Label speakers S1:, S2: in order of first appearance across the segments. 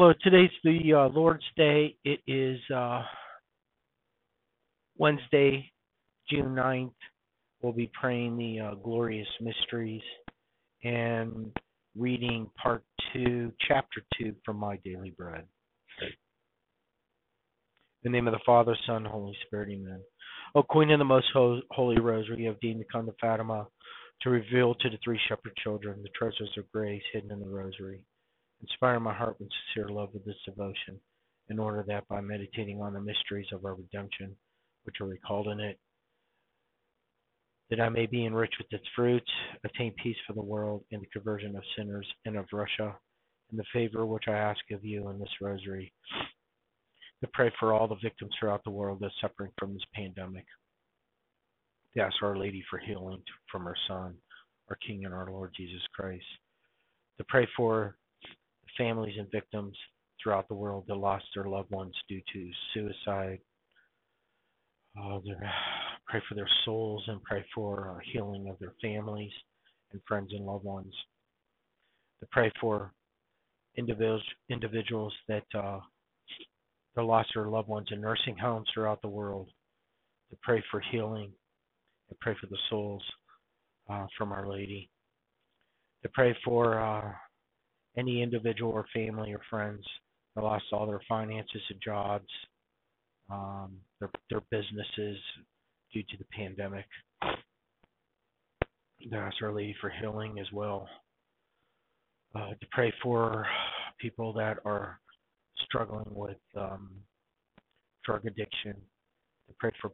S1: Hello, today's the uh, Lord's Day. It is uh, Wednesday, June 9th. We'll be praying the uh, glorious mysteries and reading part 2, chapter 2 from My Daily Bread. In the name of the Father, Son, Holy Spirit, amen. O Queen of the Most Holy Rosary, you have deemed to come to Fatima to reveal to the three shepherd children the treasures of grace hidden in the Rosary. Inspire my heart with sincere love of this devotion, in order that by meditating on the mysteries of our redemption, which are recalled in it, that I may be enriched with its fruits, attain peace for the world, and the conversion of sinners and of Russia, and the favor which I ask of you in this rosary, to pray for all the victims throughout the world that are suffering from this pandemic. To ask Our Lady for healing from her Son, our King and our Lord Jesus Christ. To pray for families and victims throughout the world that lost their loved ones due to suicide. Uh, pray for their souls and pray for uh, healing of their families and friends and loved ones. To pray for individuals individuals that uh, lost their loved ones in nursing homes throughout the world. To pray for healing and pray for the souls uh, from Our Lady. To pray for uh, any individual or family or friends that lost all their finances and jobs, um, their their businesses due to the pandemic. Ask Our Lady for healing as well. Uh, to pray for people that are struggling with um, drug addiction. To pray for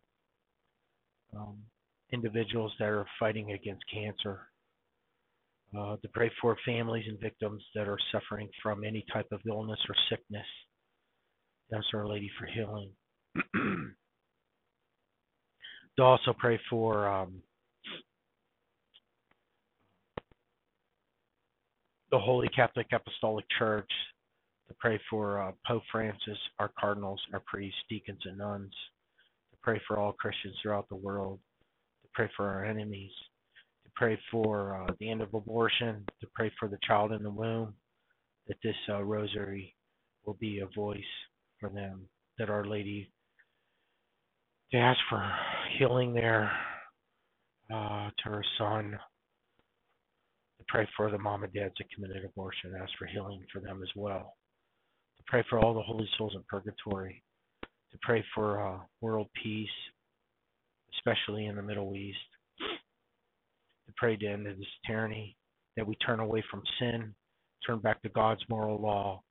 S1: um, individuals that are fighting against cancer uh, to pray for families and victims that are suffering from any type of illness or sickness. Ask Our Lady for healing. to also pray for um, the Holy Catholic Apostolic Church, to pray for uh, Pope Francis, our cardinals, our priests, deacons, and nuns, to pray for all Christians throughout the world, to pray for our enemies, pray for uh, the end of abortion, to pray for the child in the womb, that this uh, rosary will be a voice for them, that Our Lady to ask for healing there uh, to her son, to pray for the mom and dads that committed abortion, ask for healing for them as well, to pray for all the holy souls in purgatory, to pray for uh, world peace, especially in the Middle East pray to end this tyranny, that we turn away from sin, turn back to God's moral law,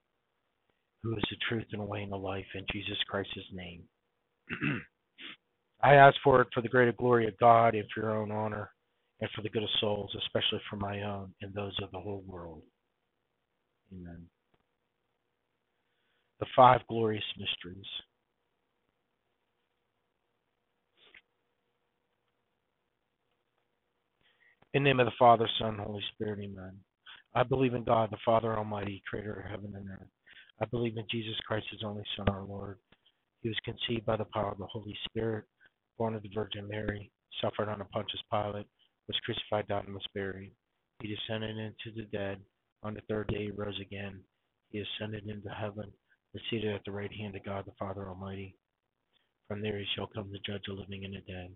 S1: who is the truth and the way and the life, in Jesus Christ's name. I ask for it for the greater glory of God and for your own honor and for the good of souls, especially for my own and those of the whole world. Amen. The five glorious mysteries. In the name of the Father, Son, Holy Spirit, Amen. I believe in God, the Father Almighty, creator of heaven and earth. I believe in Jesus Christ, his only Son, our Lord. He was conceived by the power of the Holy Spirit, born of the Virgin Mary, suffered under Pontius Pilate, was crucified, died, and was buried. He descended into the dead. On the third day he rose again. He ascended into heaven, is seated at the right hand of God, the Father Almighty. From there he shall come to judge the living and the dead.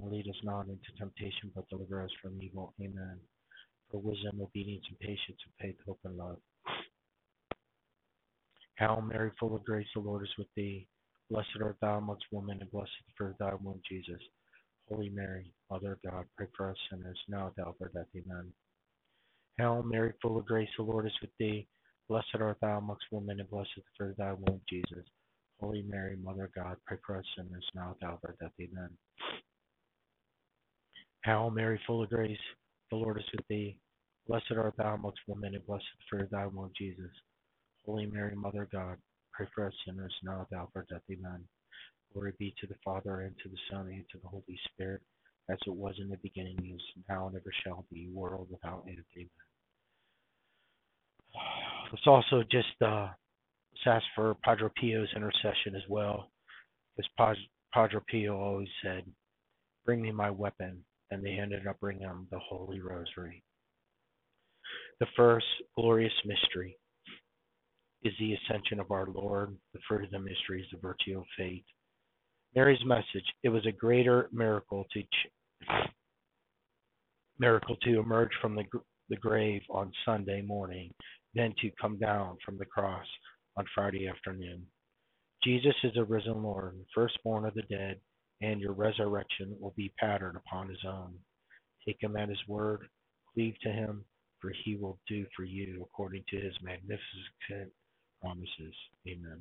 S1: and lead us not into temptation, but deliver us from evil. Amen. For wisdom, obedience, and patience, and faith, hope, and love. Hail Mary, full of grace, the Lord is with thee. Blessed art thou amongst women, and blessed is the fruit of thy womb, Jesus. Holy Mary, Mother of God, pray for us sinners, now at the hour of death. Amen. Hail Mary, full of grace, the Lord is with thee. Blessed art thou amongst women, and blessed is the fruit of thy womb, Jesus. Holy Mary, Mother of God, pray for us sinners, now at the hour of death. Amen. Hail Mary, full of grace, the Lord is with thee. Blessed art thou amongst women, and blessed the fruit of thy womb, Jesus. Holy Mary, Mother of God, pray for us sinners now at the hour of our death. Amen. Glory be to the Father, and to the Son, and to the Holy Spirit, as it was in the beginning, is now, and ever shall be, world without end. Amen. Let's also just uh, ask for Padre Pio's intercession as well, because Padre Pio always said, "Bring me my weapon," and they ended up bringing him the Holy Rosary. The first glorious mystery is the ascension of our Lord. The fruit of the mystery is the virtue of faith. Mary's message: It was a greater miracle to miracle to emerge from the the grave on Sunday morning than to come down from the cross on Friday afternoon. Jesus is a risen Lord, firstborn of the dead, and your resurrection will be patterned upon his own. Take him at his word, cleave to him, for he will do for you according to his magnificent promises. Amen.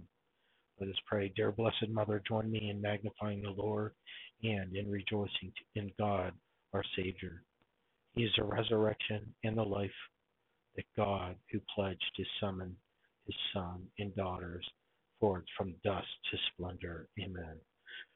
S1: Let us pray. Dear Blessed Mother, join me in magnifying the Lord and in rejoicing in God, our Savior. He is the resurrection and the life that God, who pledged to summon his son and daughters forth from dust to splendor. Amen.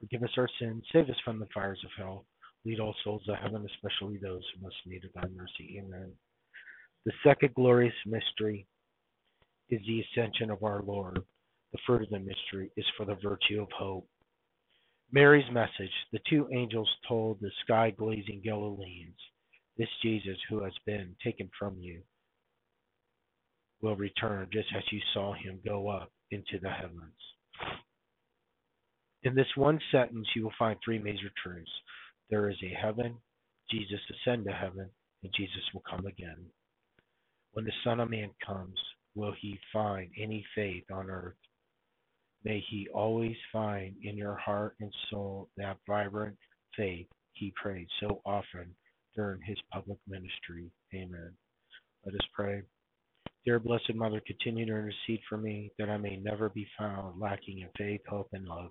S1: forgive us our sins, save us from the fires of hell, lead all souls to heaven, especially those who most need of thy mercy. Amen. The second glorious mystery is the ascension of our Lord. The fruit of the mystery is for the virtue of hope. Mary's message the two angels told the sky glazing Galileans, This Jesus who has been taken from you will return just as you saw him go up into the heavens. In this one sentence, you will find three major truths. There is a heaven, Jesus ascend to heaven, and Jesus will come again. When the Son of Man comes, will he find any faith on earth? May he always find in your heart and soul that vibrant faith he prayed so often during his public ministry. Amen. Let us pray. Dear Blessed Mother, continue to intercede for me that I may never be found lacking in faith, hope, and love.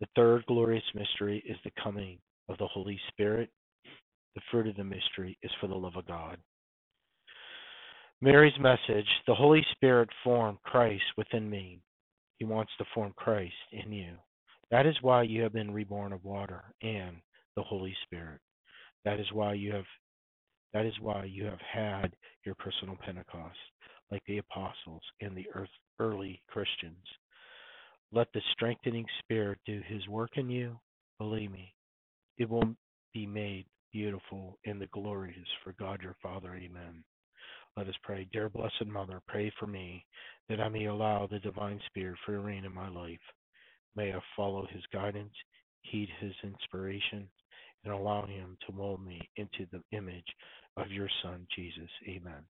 S1: The third glorious mystery is the coming of the Holy Spirit. The fruit of the mystery is for the love of God. Mary's message the Holy Spirit formed Christ within me. He wants to form Christ in you. That is why you have been reborn of water and the Holy Spirit. That is why you have that is why you have had your personal Pentecost, like the apostles and the early Christians. Let the strengthening Spirit do His work in you. Believe me, it will be made beautiful and the glorious for God your Father. Amen. Let us pray. Dear Blessed Mother, pray for me that I may allow the Divine Spirit free reign in my life. May I follow His guidance, heed His inspiration, and allow Him to mold me into the image of your Son, Jesus. Amen.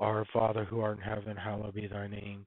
S1: Our Father who art in heaven, hallowed be thy name.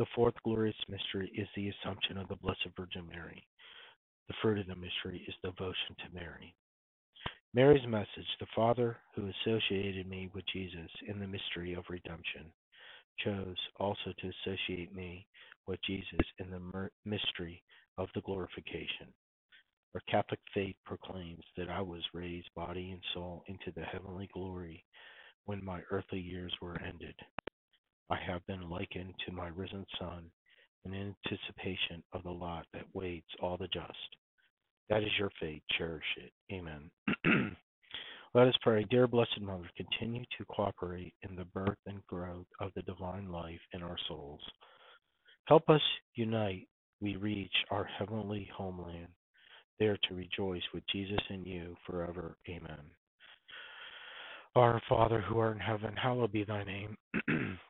S1: The fourth glorious mystery is the Assumption of the Blessed Virgin Mary. The fruit of the mystery is devotion to Mary. Mary's message, the Father who associated me with Jesus in the mystery of redemption, chose also to associate me with Jesus in the mystery of the glorification. Our Catholic faith proclaims that I was raised body and soul into the heavenly glory when my earthly years were ended. I have been likened to my risen Son in anticipation of the lot that waits all the just. That is your fate. Cherish it. Amen. Let us pray. Dear Blessed Mother, continue to cooperate in the birth and growth of the divine life in our souls. Help us unite, we reach our heavenly homeland, there to rejoice with Jesus and you forever. Amen. Our Father who art in heaven, hallowed be thy name.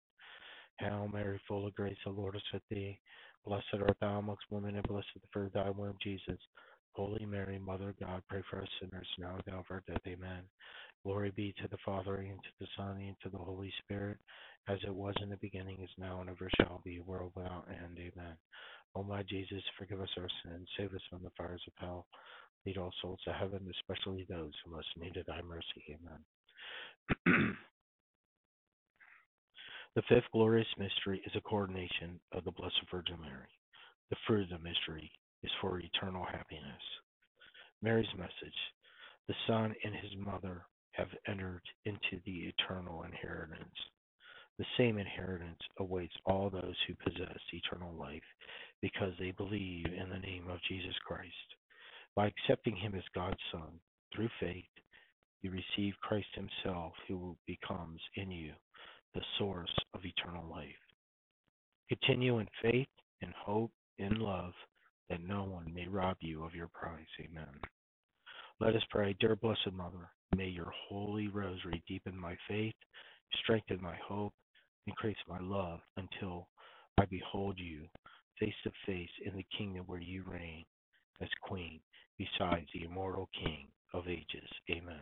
S1: Hail Mary, full of grace, the Lord is with thee. Blessed art thou amongst women, and blessed is the fruit of thy womb, Jesus. Holy Mary, Mother of God, pray for us sinners now and at of our death. Amen. Glory be to the Father, and to the Son, and to the Holy Spirit, as it was in the beginning, is now, and ever shall be, world without end. Amen. O my Jesus, forgive us our sins, save us from the fires of hell. Lead all souls to heaven, especially those who most need thy mercy. Amen. The fifth glorious mystery is a coronation of the Blessed Virgin Mary. The fruit of the mystery is for eternal happiness. Mary's message The Son and his mother have entered into the eternal inheritance. The same inheritance awaits all those who possess eternal life because they believe in the name of Jesus Christ. By accepting him as God's Son through faith, you receive Christ himself who becomes in you the source of eternal life. Continue in faith, in hope, in love, that no one may rob you of your prize. Amen. Let us pray, dear Blessed Mother, may your holy rosary deepen my faith, strengthen my hope, increase my love until I behold you face to face in the kingdom where you reign as Queen beside the immortal King of ages. Amen.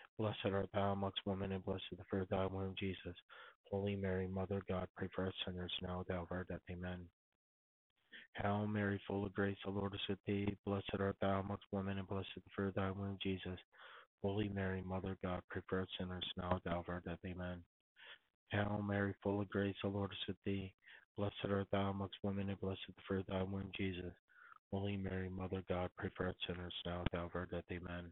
S1: Blessed art thou amongst women, and blessed the fruit of thy womb, Jesus. Holy Mary, Mother of God, pray for us sinners now at of our death. Amen. Hail Mary, full of grace, the Lord is with thee. Blessed art thou amongst women, and blessed the fruit of thy womb, Jesus. Holy Mary, Mother of God, pray for us sinners now at of our death. Amen. Hail Mary, full of grace, the Lord is with thee. Blessed art thou amongst women, and blessed the fruit of thy womb, Jesus. Holy Mary, Mother of God, pray for us sinners now at of our death. Amen.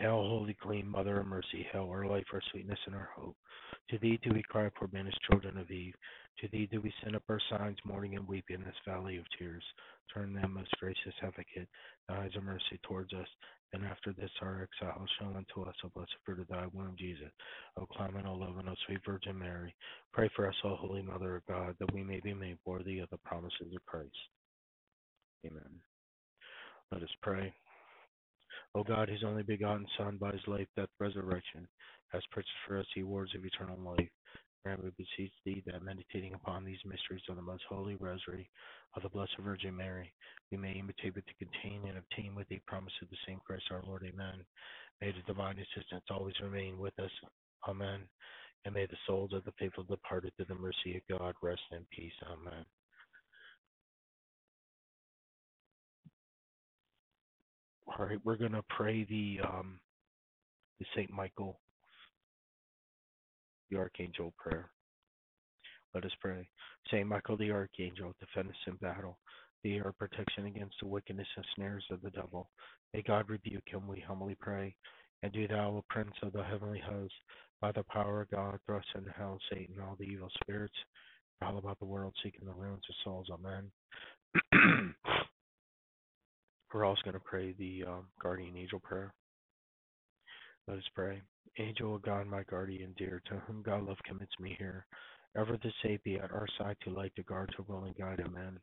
S1: Hail, Holy Queen, Mother of Mercy, hail our life, our sweetness, and our hope. To thee do we cry, poor banished children of Eve. To thee do we send up our signs, mourning and weeping in this valley of tears. Turn then, most gracious advocate, thy eyes of mercy towards us. And after this our exile, show unto us the blessed fruit of thy womb, Jesus. O clement, O loving, O sweet Virgin Mary, pray for us, O Holy Mother of God, that we may be made worthy of the promises of Christ. Amen. Let us pray. O God, whose only begotten Son, by his life, death, resurrection, has purchased for us the rewards of eternal life, grant, we beseech thee, that meditating upon these mysteries of the most holy rosary of the Blessed Virgin Mary, we may imitate what they contain and obtain with thee promise of the same Christ our Lord. Amen. May the divine assistance always remain with us. Amen. And may the souls of the faithful departed to the mercy of God rest in peace. Amen. All right, we're going to pray the um, the Saint Michael, the Archangel prayer. Let us pray. Saint Michael the Archangel, defend us in battle. Be our protection against the wickedness and snares of the devil. May God rebuke him, we humbly pray. And do thou, O Prince of the heavenly host, by the power of God, thrust into hell Satan and all the evil spirits, all about the world seeking the ruins of souls. Amen. We're also going to pray the um, guardian angel prayer. Let us pray. Angel of God, my guardian dear, to whom God love commits me here, ever the save be at our side to light, to guard, to will, and guide. Amen.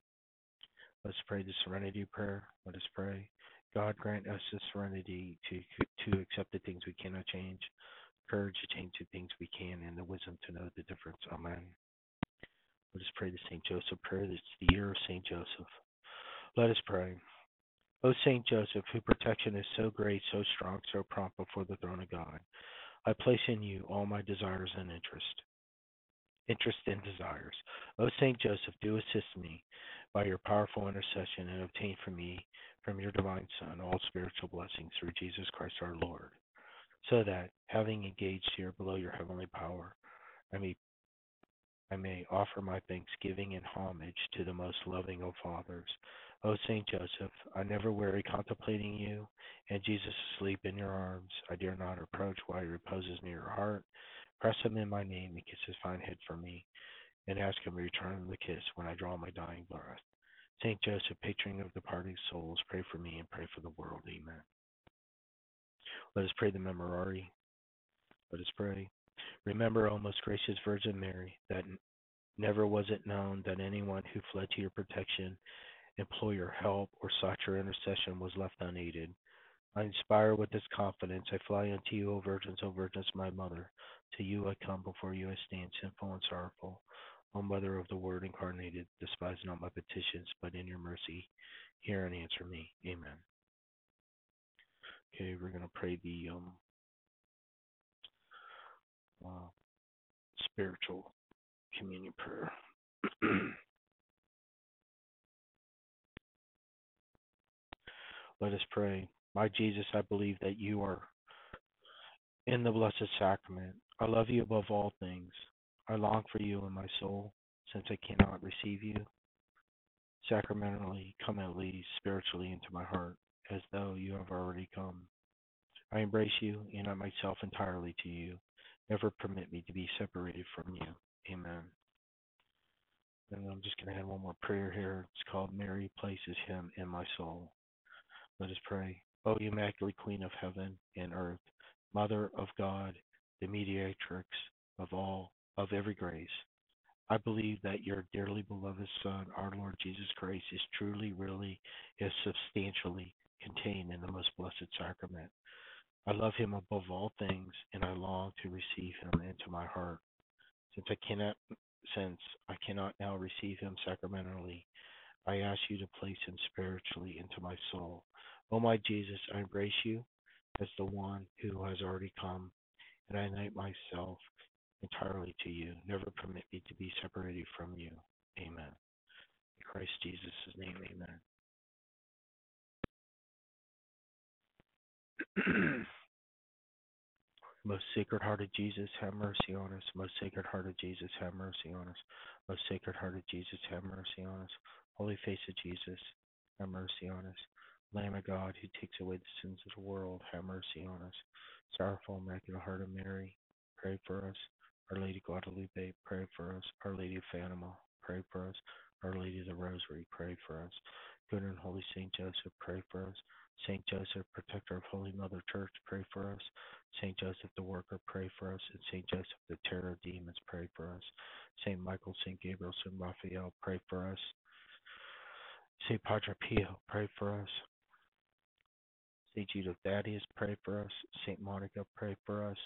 S1: Let's pray the serenity prayer. Let us pray. God grant us the serenity to to accept the things we cannot change, courage to change the things we can, and the wisdom to know the difference. Amen. Let us pray the Saint Joseph prayer. It's the year of Saint Joseph. Let us pray. O Saint Joseph, whose protection is so great, so strong, so prompt before the throne of God, I place in you all my desires and interest. Interest and desires. O Saint Joseph, do assist me by your powerful intercession and obtain for me from your divine Son all spiritual blessings through Jesus Christ our Lord, so that, having engaged here below your heavenly power, I may I may offer my thanksgiving and homage to the most loving of fathers, O Saint Joseph, I never weary contemplating you, and Jesus asleep in your arms. I dare not approach while he reposes near your heart. Press him in my name and kiss his fine head for me, and ask him to return the kiss when I draw my dying breath. Saint Joseph, patron of departing souls, pray for me and pray for the world. Amen. Let us pray the Memorare. Let us pray. Remember, O most gracious Virgin Mary, that never was it known that anyone who fled to your protection, implored your help, or sought your intercession was left unaided. I inspire with this confidence. I fly unto you, O Virgins, O Virgins, my mother. To you I come, before you I stand, sinful and sorrowful. O Mother of the Word incarnated, despise not my petitions, but in your mercy hear and answer me. Amen. Okay, we're going to pray the um, uh, spiritual communion prayer. Let us pray. My Jesus, I believe that you are in the blessed sacrament. I love you above all things. I long for you in my soul, since I cannot receive you. Sacramentally, come at least spiritually into my heart, as though you have already come. I embrace you and I myself entirely to you. Never permit me to be separated from you. Amen. And I'm just going to add one more prayer here. It's called Mary Places Him in My Soul. Let us pray. O Immaculate Queen of Heaven and Earth, Mother of God, the mediatrix of all, of every grace, I believe that your dearly beloved Son, our Lord Jesus Christ, is truly, really, is substantially contained in the most blessed sacrament. I love him above all things, and I long to receive him into my heart. Since I cannot since I cannot now receive him sacramentally, I ask you to place him spiritually into my soul. O my Jesus, I embrace you as the one who has already come, and I unite myself entirely to you. Never permit me to be separated from you. Amen. In Christ Jesus' name, amen. Most Sacred Heart of Jesus, have mercy on us. Most Sacred Heart of Jesus, have mercy on us. Most Sacred Heart of Jesus, have mercy on us. Holy Face of Jesus, have mercy on us. Lamb of God, who takes away the sins of the world, have mercy on us. Sorrowful Immaculate Heart of Mary, pray for us. Our Lady Guadalupe, pray for us. Our Lady of Fatima, pray for us. Our Lady of the Rosary, pray for us. Good and Holy Saint Joseph, pray for us. Saint Joseph, protector of Holy Mother Church, pray for us. Saint Joseph the Worker, pray for us. And Saint Joseph the Terror of Demons, pray for us. Saint Michael, Saint Gabriel, Saint Raphael, pray for us. Saint Padre Pio, pray for us. Saint Jude Thaddeus, pray for us. Saint Monica, pray for us.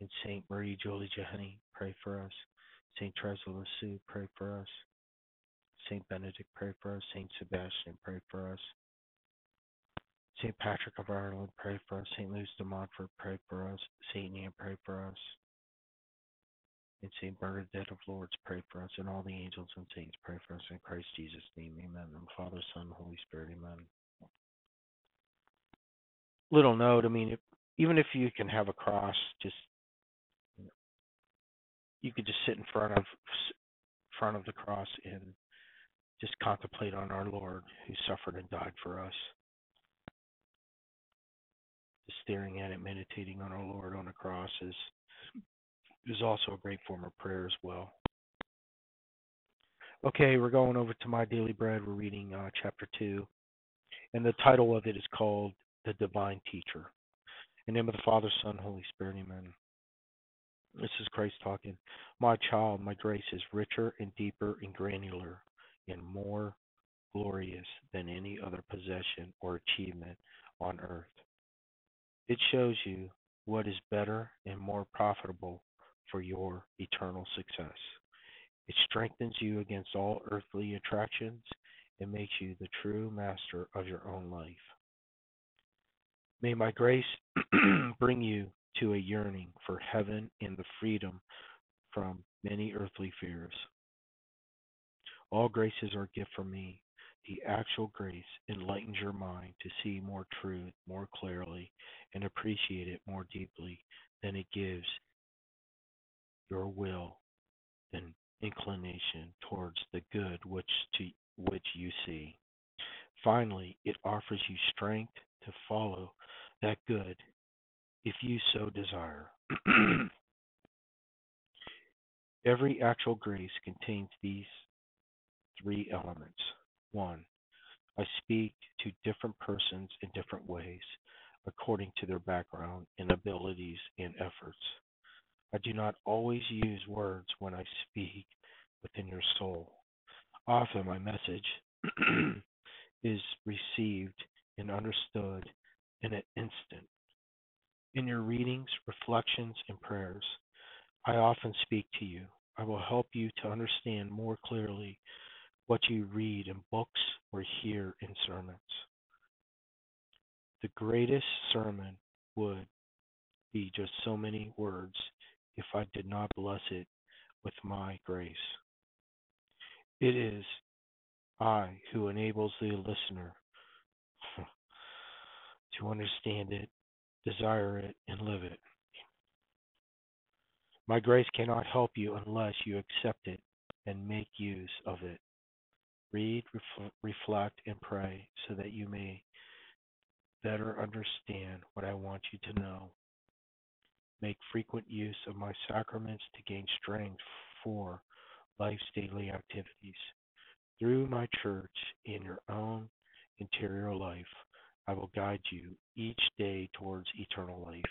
S1: And Saint Marie Julie Jahenny, pray for us. Saint Teresa Lisieux, pray for us. Saint Benedict, pray for us. Saint Sebastian, pray for us. St. Patrick of Ireland, pray for us. St. Louis de Montfort, pray for us. St. Anne, pray for us. And St. Bernadette of Lourdes, pray for us. And all the angels and saints, pray for us. In Christ Jesus' name, amen. And Father, Son, Holy Spirit, amen. Little note, I mean, if, even if you can have a cross, just you could just sit in front of front of the cross and just contemplate on our Lord who suffered and died for us Just staring at it, meditating on our Lord on the cross is is also a great form of prayer as well. Okay, we're going over to my daily bread. We're reading uh, chapter two, and the title of it is called "The Divine Teacher." In the name of the Father, Son, Holy Spirit, Amen. This is Christ talking. My child, my grace is richer and deeper and granular and more glorious than any other possession or achievement on earth. It shows you what is better and more profitable for your eternal success. It strengthens you against all earthly attractions and makes you the true master of your own life. May my grace bring you to a yearning for heaven and the freedom from many earthly fears. All graces are a gift from me, the actual grace enlightens your mind to see more truth more clearly and appreciate it more deeply than it gives your will and inclination towards the good which to which you see. Finally, it offers you strength to follow that good if you so desire. Every actual grace contains these three elements. One, I speak to different persons in different ways, according to their background and abilities and efforts. I do not always use words when I speak within your soul. Often my message is received and understood in an instant. In your readings, reflections, and prayers, I often speak to you. I will help you to understand more clearly what you read in books or hear in sermons. The greatest sermon would be just so many words if I did not bless it with my grace. It is I who enables the listener to understand it, desire it, and live it. My grace cannot help you unless you accept it and make use of it. Read, ref- reflect, and pray so that you may better understand what I want you to know. Make frequent use of my sacraments to gain strength for life's daily activities. Through my church in your own interior life, I will guide you each day towards eternal life.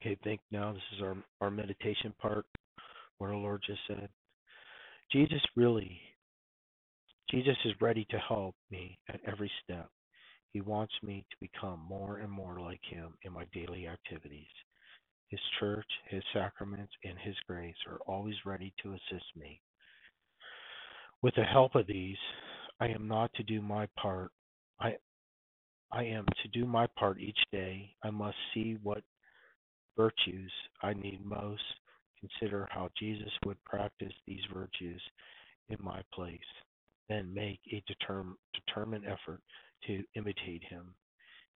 S1: Okay, think now this is our, our meditation part where the Lord just said, Jesus really, Jesus is ready to help me at every step. He wants me to become more and more like Him in my daily activities. His church, His sacraments, and His grace are always ready to assist me. With the help of these, I am not to do my part. I I am to do my part each day. I must see what virtues I need most, consider how Jesus would practice these virtues in my place, then make a determ- determined effort to imitate him.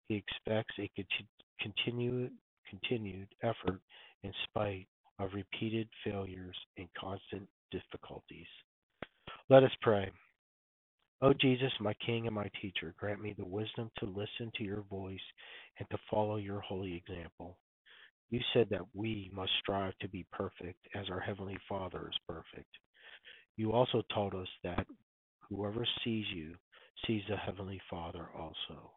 S1: He expects a continued, continued effort in spite of repeated failures and constant difficulties. Let us pray. O oh, Jesus, my King and my teacher, grant me the wisdom to listen to your voice and to follow your holy example. You said that we must strive to be perfect as our Heavenly Father is perfect. You also taught us that whoever sees you sees the Heavenly Father also.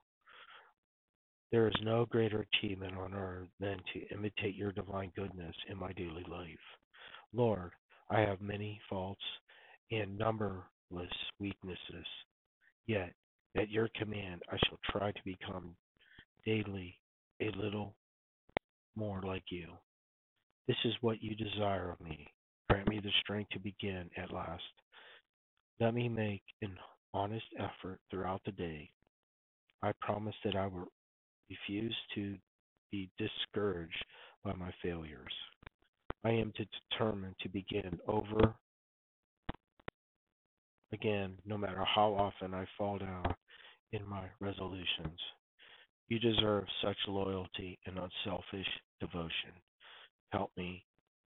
S1: There is no greater achievement on earth than to imitate your divine goodness in my daily life. Lord, I have many faults and numberless weaknesses. Yet, at your command, I shall try to become daily a little more like you. This is what you desire of me. Grant me the strength to begin at last. Let me make an honest effort throughout the day. I promise that I will refuse to be discouraged by my failures. I am determined to begin over again, no matter how often I fall down in my resolutions. You deserve such loyalty and unselfish devotion. Help me,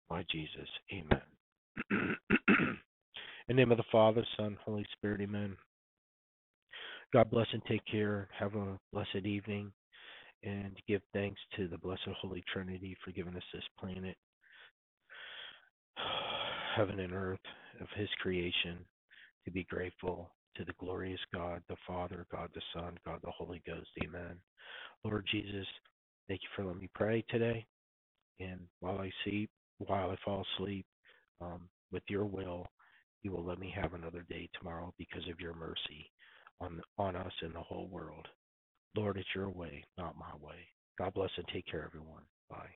S1: my Jesus. Amen. In the name of the Father, Son, Holy Spirit, amen. God bless and take care. Have a blessed evening. And give thanks to the Blessed Holy Trinity for giving us this planet, heaven and earth of His creation, to be grateful to the glorious God, the Father, God the Son, God the Holy Ghost. Amen. Lord Jesus, thank you for letting me pray today. And while I sleep, while I fall asleep, um, with your will, you will let me have another day tomorrow because of your mercy on on us and the whole world. Lord, it's your way, not my way. God bless and take care, everyone. Bye.